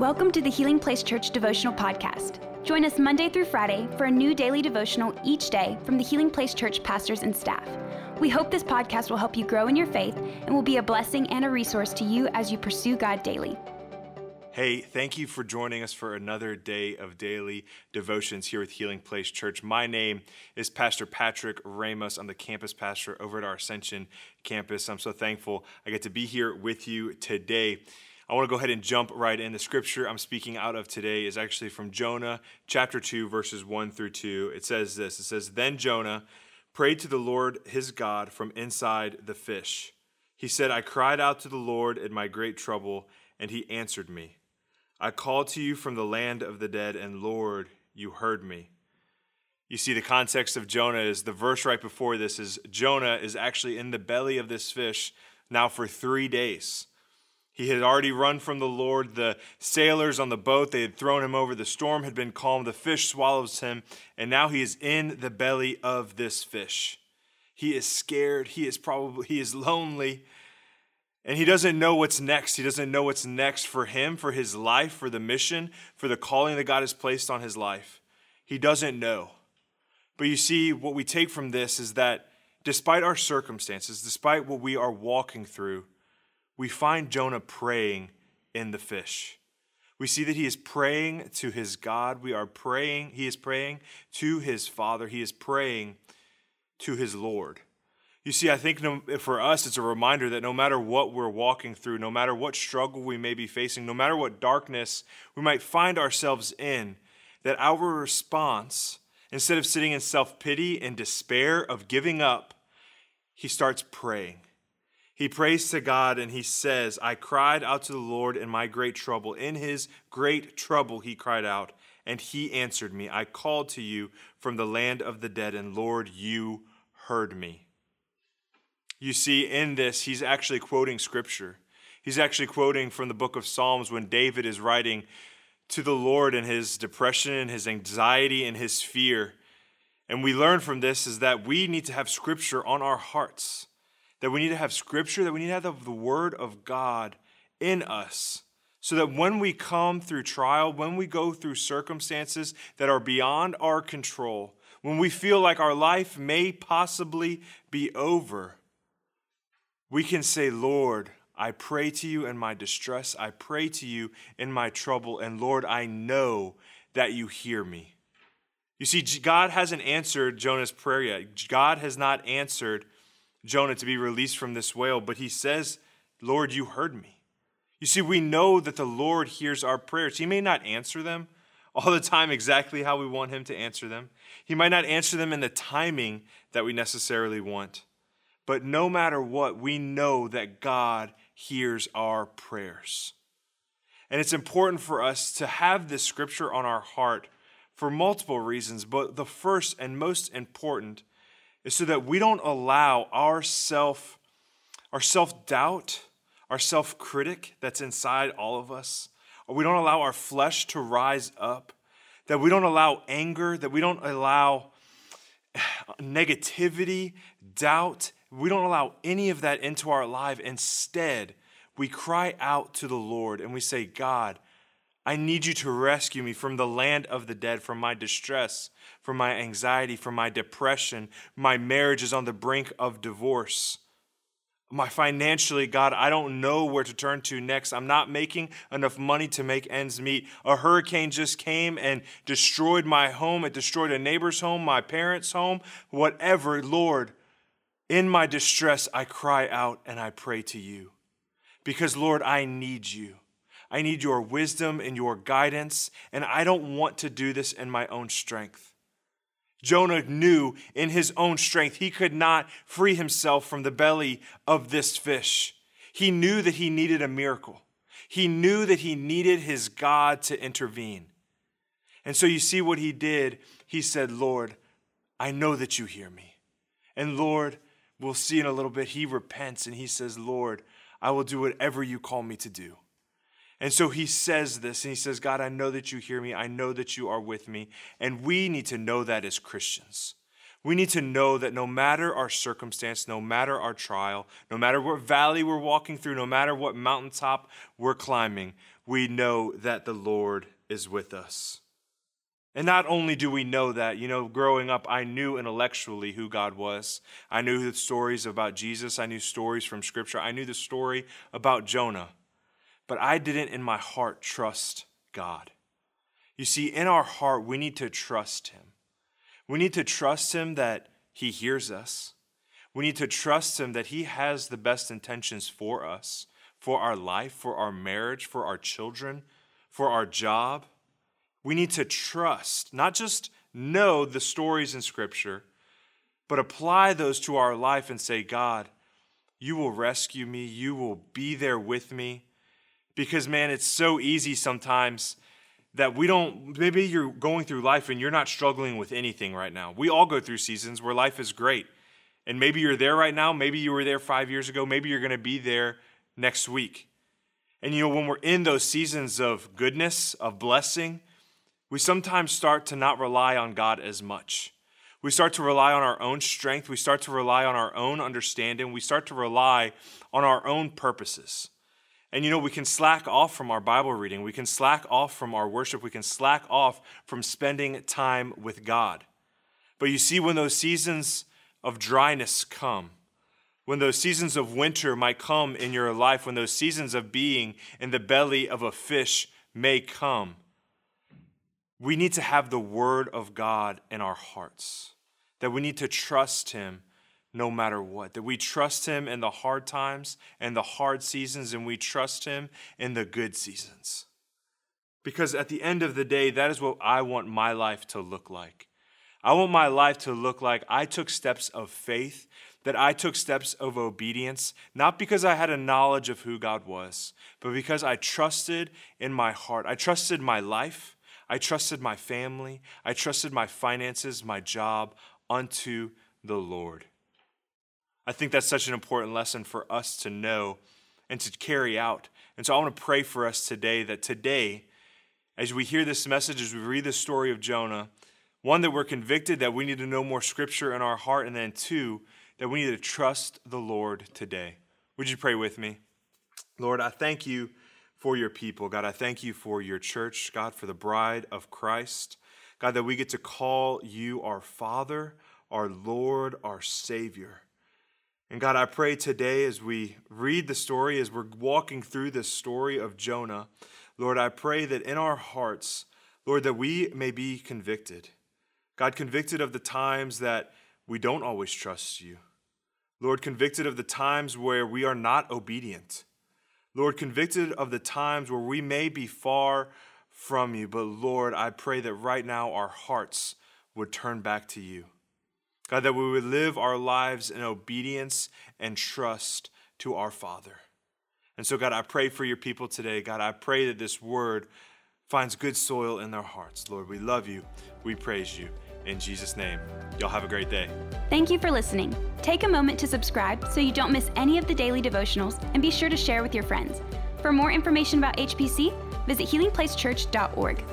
Welcome to the Healing Place Church Devotional Podcast. Join us Monday through Friday for a new daily devotional each day from the Healing Place Church pastors and staff. We hope this podcast will help you grow in your faith and will be a blessing and a resource to you as you pursue God daily. Hey, thank you for joining us for another day of daily devotions here with Healing Place Church. My name is Pastor Patrick Ramos. I'm the campus pastor over at our Ascension campus. I'm so thankful I get to be here with you today. I want to go ahead and jump right in. The scripture I'm speaking out of today is actually from Jonah chapter 2, verses 1 through 2. It says this It says, Then Jonah prayed to the Lord his God from inside the fish. He said, I cried out to the Lord in my great trouble, and he answered me. I called to you from the land of the dead, and Lord, you heard me. You see, the context of Jonah is the verse right before this is Jonah is actually in the belly of this fish now for three days. He had already run from the Lord. The sailors on the boat, they had thrown him over. The storm had been calm. The fish swallows him. And now he is in the belly of this fish. He is scared. He is probably, he is lonely. And he doesn't know what's next. He doesn't know what's next for him, for his life, for the mission, for the calling that God has placed on his life. He doesn't know. But you see, what we take from this is that despite our circumstances, despite what we are walking through, we find Jonah praying in the fish. We see that he is praying to his God. We are praying, he is praying to his Father. He is praying to his Lord. You see, I think for us, it's a reminder that no matter what we're walking through, no matter what struggle we may be facing, no matter what darkness we might find ourselves in, that our response, instead of sitting in self pity and despair of giving up, he starts praying. He prays to God and he says, I cried out to the Lord in my great trouble. In his great trouble, he cried out, and he answered me. I called to you from the land of the dead, and Lord, you heard me. You see, in this, he's actually quoting scripture. He's actually quoting from the book of Psalms when David is writing to the Lord in his depression and his anxiety and his fear. And we learn from this is that we need to have scripture on our hearts that we need to have scripture, that we need to have the word of God in us. So that when we come through trial, when we go through circumstances that are beyond our control, when we feel like our life may possibly be over, we can say, Lord, I pray to you in my distress. I pray to you in my trouble. And Lord, I know that you hear me. You see, God hasn't answered Jonah's prayer yet. God has not answered Jonah to be released from this whale, but he says, Lord, you heard me. You see, we know that the Lord hears our prayers. He may not answer them all the time exactly how we want Him to answer them. He might not answer them in the timing that we necessarily want. But no matter what, we know that God hears our prayers. And it's important for us to have this scripture on our heart for multiple reasons, but the first and most important is so that we don't allow our self our self-doubt, our self-critic that's inside all of us, or we don't allow our flesh to rise up, that we don't allow anger, that we don't allow negativity, doubt, we don't allow any of that into our life. Instead, we cry out to the Lord and we say, God, I need you to rescue me from the land of the dead, from my distress, from my anxiety, from my depression. My marriage is on the brink of divorce. My financially, God, I don't know where to turn to next. I'm not making enough money to make ends meet. A hurricane just came and destroyed my home. It destroyed a neighbor's home, my parents' home, whatever. Lord, in my distress, I cry out and I pray to you. Because, Lord, I need you. I need your wisdom and your guidance, and I don't want to do this in my own strength. Jonah knew in his own strength he could not free himself from the belly of this fish. He knew that he needed a miracle. He knew that he needed his God to intervene. And so you see what he did. He said, Lord, I know that you hear me. And Lord, we'll see in a little bit, he repents and he says, Lord, I will do whatever you call me to do. And so he says this, and he says, God, I know that you hear me. I know that you are with me. And we need to know that as Christians. We need to know that no matter our circumstance, no matter our trial, no matter what valley we're walking through, no matter what mountaintop we're climbing, we know that the Lord is with us. And not only do we know that, you know, growing up, I knew intellectually who God was. I knew the stories about Jesus. I knew stories from Scripture. I knew the story about Jonah. But I didn't in my heart trust God. You see, in our heart, we need to trust Him. We need to trust Him that He hears us. We need to trust Him that He has the best intentions for us, for our life, for our marriage, for our children, for our job we need to trust, not just know the stories in Scripture, but apply those to our life and say, God, you will rescue me. You will be there with me. Because, man, it's so easy sometimes that we don't, maybe you're going through life and you're not struggling with anything right now. We all go through seasons where life is great. And maybe you're there right now. Maybe you were there five years ago. Maybe you're going to be there next week. And, you know, when we're in those seasons of goodness, of blessing, we sometimes start to not rely on God as much. We start to rely on our own strength. We start to rely on our own understanding. We start to rely on our own purposes. And you know, we can slack off from our Bible reading. We can slack off from our worship. We can slack off from spending time with God. But you see, when those seasons of dryness come, when those seasons of winter might come in your life, when those seasons of being in the belly of a fish may come, we need to have the Word of God in our hearts, that we need to trust Him no matter what, that we trust Him in the hard times and the hard seasons, and we trust Him in the good seasons. Because at the end of the day, that is what I want my life to look like. I want my life to look like I took steps of faith, that I took steps of obedience, not because I had a knowledge of who God was, but because I trusted in my heart. I trusted my life. I trusted my family, I trusted my finances, my job unto the Lord. I think that's such an important lesson for us to know and to carry out. And so I want to pray for us today that today, as we hear this message, as we read the story of Jonah, one, that we're convicted that we need to know more scripture in our heart, and then two, that we need to trust the Lord today. Would you pray with me? Lord, I thank you for your people. God, I thank you for your church, God, for the bride of Christ. God, that we get to call you our Father, our Lord, our Savior. And God, I pray today as we read the story, as we're walking through this story of Jonah, Lord, I pray that in our hearts, Lord, that we may be convicted. God, convicted of the times that we don't always trust you. Lord, convicted of the times where we are not obedient. Lord, convicted of the times where we may be far from you, but Lord, I pray that right now our hearts would turn back to you. God, that we would live our lives in obedience and trust to our Father. And so, God, I pray for your people today. God, I pray that this word finds good soil in their hearts. Lord, we love you. We praise you. In Jesus' name, y'all have a great day. Thank you for listening. Take a moment to subscribe so you don't miss any of the daily devotionals and be sure to share with your friends. For more information about HPC, visit healingplacechurch.org.